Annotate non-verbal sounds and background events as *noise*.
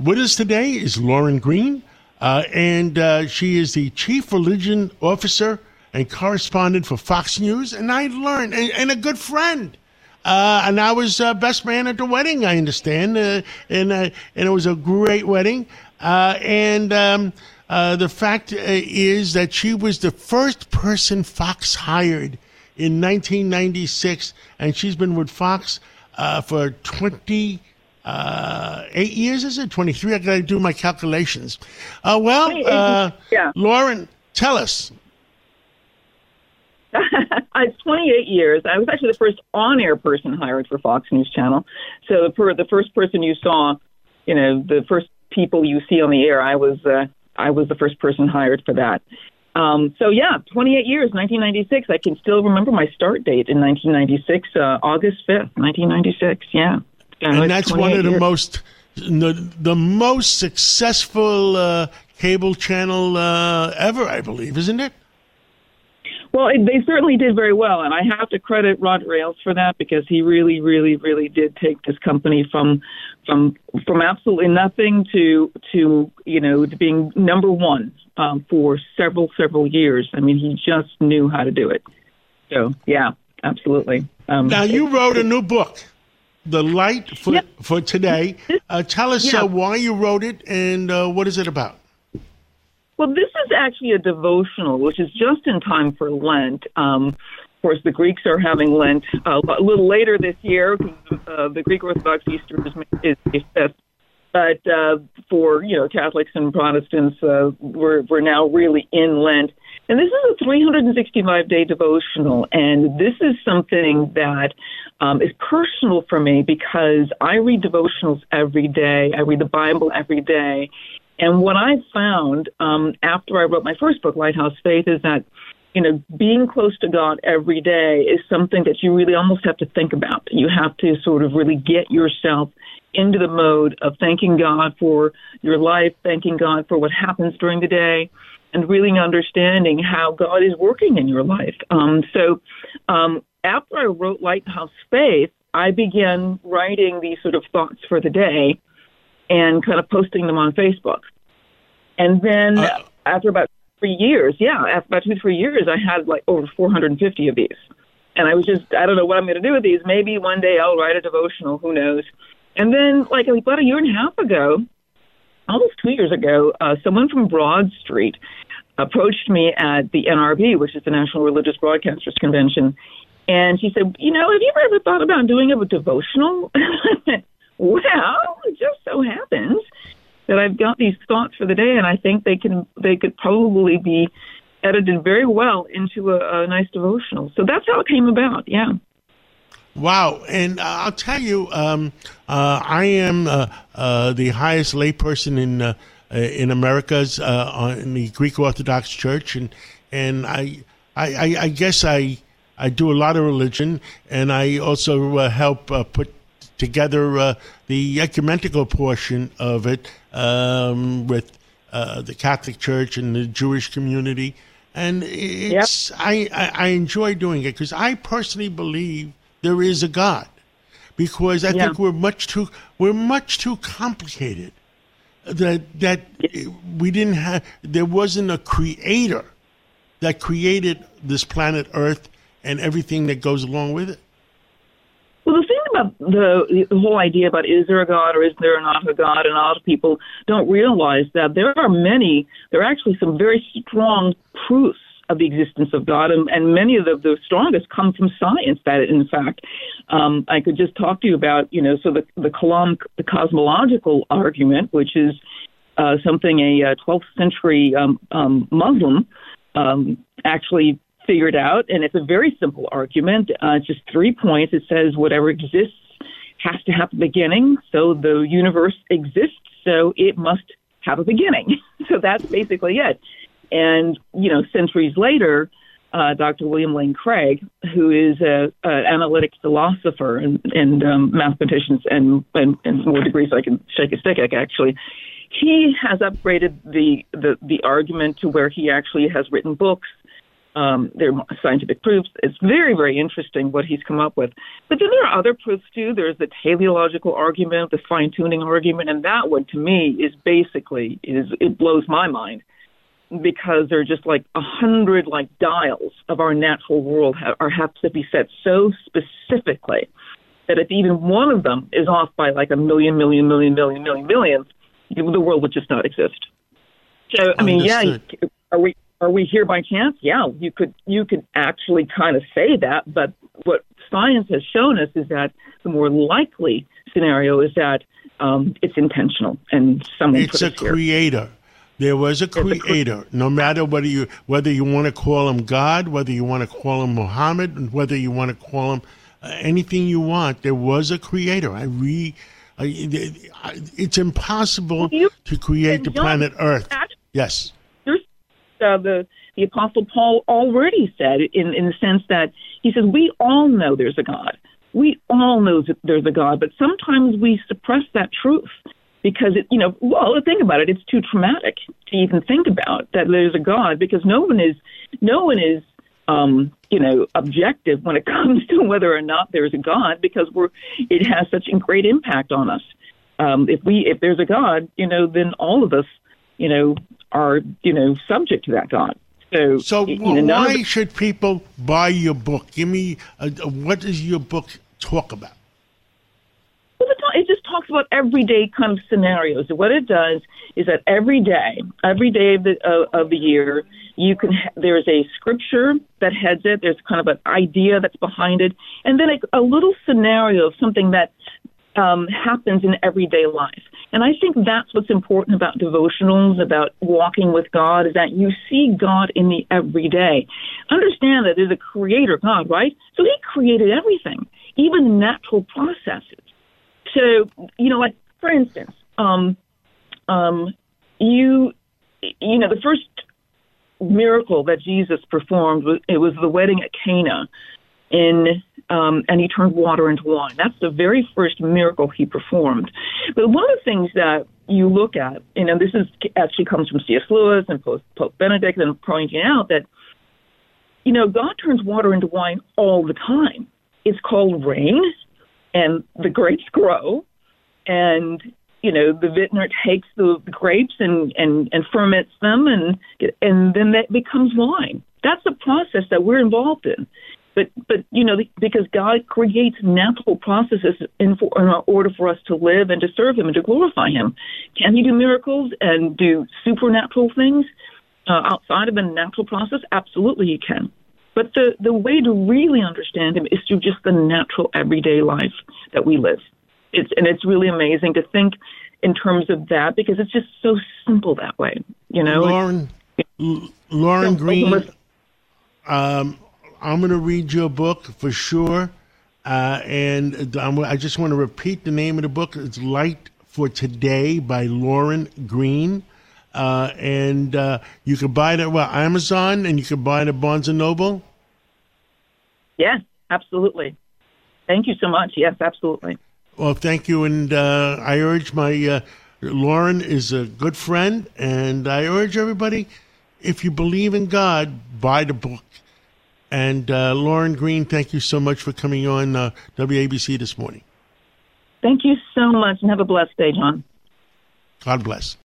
with us today is Lauren Green, uh, and uh, she is the chief religion officer and correspondent for Fox News. And I learned, and, and a good friend. Uh, and I was uh, best man at the wedding, I understand, uh, and uh, and it was a great wedding. Uh, and um, uh, the fact is that she was the first person Fox hired in 1996, and she's been with Fox for 28 years. Is it 23? I got to do my calculations. well, yeah. Lauren, tell us it's *laughs* 28 years. I was actually the first on-air person hired for Fox News Channel. So the, per, the first person you saw, you know, the first people you see on the air, I was uh, I was the first person hired for that. Um, so yeah, 28 years, 1996. I can still remember my start date in 1996, uh, August 5th, 1996. Yeah, and that's one of the years. most the, the most successful uh, cable channel uh, ever, I believe, isn't it? Well, it, they certainly did very well, and I have to credit Roger Ailes for that because he really, really, really did take this company from from from absolutely nothing to to you know to being number one um, for several several years. I mean, he just knew how to do it. So yeah, absolutely. Um, now you wrote a new book, "The Light for yep. for Today." Uh, tell us yeah. uh, why you wrote it and uh, what is it about. Well, this is actually a devotional, which is just in time for Lent. Um, of course, the Greeks are having Lent uh, a little later this year because uh, the Greek Orthodox Easter is, is May 5th. But uh, for you know Catholics and Protestants, uh, we're we're now really in Lent, and this is a 365 day devotional, and this is something that um, is personal for me because I read devotionals every day. I read the Bible every day, and what I found um, after I wrote my first book, Lighthouse Faith, is that you know being close to God every day is something that you really almost have to think about. You have to sort of really get yourself into the mode of thanking God for your life, thanking God for what happens during the day, and really understanding how God is working in your life. Um, so um, after I wrote Lighthouse Faith, I began writing these sort of thoughts for the day and kind of posting them on Facebook. And then uh, after about three years, yeah, after about two, three years, I had like over 450 of these. And I was just, I don't know what I'm going to do with these. Maybe one day I'll write a devotional, who knows. And then, like about a year and a half ago, almost two years ago, uh, someone from Broad Street approached me at the NRB, which is the National Religious Broadcasters Convention. And she said, You know, have you ever thought about doing a devotional? *laughs* well, it just so happens that I've got these thoughts for the day, and I think they can they could probably be edited very well into a, a nice devotional. So that's how it came about. Yeah. Wow, and uh, I'll tell you, um, uh, I am uh, uh the highest layperson in uh, in America's uh, in the Greek Orthodox Church, and and I I, I guess I I do a lot of religion, and I also help put together uh, the ecumenical portion of it um, with uh, the Catholic Church and the Jewish community. And it's yep. I, I, I, enjoy doing it because I personally believe there is a God because I yeah. think we're much too we're much too complicated that that we didn't have there wasn't a creator that created this planet Earth and everything that goes along with it Well, the thing about the, the whole idea about is there a God or is there not a God, and a lot of people don't realize that there are many, there are actually some very strong proofs of the existence of God, and, and many of the, the strongest come from science. That, in fact, um, I could just talk to you about, you know, so the the, Kalam, the cosmological argument, which is uh, something a, 12th century um, um, Muslim um, actually figured out, and it's a very simple argument. Uh, it's just three points. It says whatever exists has to have a beginning. So the universe exists, so it must have a beginning. *laughs* so that's basically it. And you know, centuries later, uh, Dr. William Lane Craig, who is an analytic philosopher and, and um, mathematician and, and, and more degrees I can shake a stick at, actually, he has upgraded the, the, the argument to where he actually has written books Um, there are scientific proofs. It's very, very interesting what he's come up with. But then there are other proofs too. There's the teleological argument, the fine tuning argument, and that one to me is basically is it blows my mind because there are just like a hundred like dials of our natural world have, are have to be set so specifically that if even one of them is off by like a million, million, million, million, million, million, the world would just not exist. So I mean, Understood. yeah, are we are we here by chance? Yeah, you could you could actually kind of say that, but what science has shown us is that the more likely scenario is that um, it's intentional and someone. It's a creator. Here. There was a creator. No matter whether you whether you want to call him God, whether you want to call him Muhammad, whether you want to call him uh, anything you want, there was a creator. I re. it's impossible well, to create the planet Earth. Actually, yes uh, the the Apostle Paul already said in in the sense that he says we all know there's a God. We all know that there's a God, but sometimes we suppress that truth because it, you know, well, think about it. It's too traumatic to even think about that there's a God because no one is, no one is, um, you know, objective when it *laughs* comes to whether or not there's a God because we're, it has such a great impact on us. Um, if we, if there's a God, you know, then all of us, you know, are you know subject to that God. So, so you know, why should people buy your book? Give me a, a, what does your book talk about? Well, it just talks about everyday kind of scenarios. What it does is that every day, every day of the uh, of the year, you can ha- there's a scripture that heads it. There's kind of an idea that's behind it, and then a, a little scenario of something that um, happens in everyday life. And I think that's what's important about devotionals, about walking with God, is that you see God in the everyday. Understand that there's a creator God, right? So he created everything, even natural processes. So, you know, like for instance, um, um, you, you know, the first miracle that Jesus performed was it was the wedding at Cana in um, and he turned water into wine. That's the very first miracle he performed. But one of the things that you look at, you know, this is actually comes from C.S. Lewis and Pope, Benedict, and pointing out that, you know, God turns water into wine all the time. It's called rain, and the grapes grow, and you know the vintner takes the, the grapes and, and and ferments them, and and then that becomes wine. That's a process that we're involved in. But but you know because God creates natural processes in, for, in order for us to live and to serve Him and to glorify Him. Can He do miracles and do supernatural things uh, outside of a natural process? Absolutely, He can. But the the way to really understand Him is through just the natural everyday life that we live. It's and it's really amazing to think in terms of that because it's just so simple that way. You know, Lauren, Lauren Green. Um, I'm going to read your book for sure. Uh, and I just want to repeat the name of the book. It's Light for Today by Lauren Green. Uh, and uh, you can buy it at well, Amazon and you can buy it at Barnes and Noble. Yes, absolutely. Thank you so much. Yes, absolutely. Well, thank you. And uh, I urge my uh, Lauren is a good friend, and I urge everybody if you believe in God, buy the book. And uh, Lauren Green, thank you so much for coming on uh, WABC this morning. Thank you so much, and have a blessed day, John. God bless.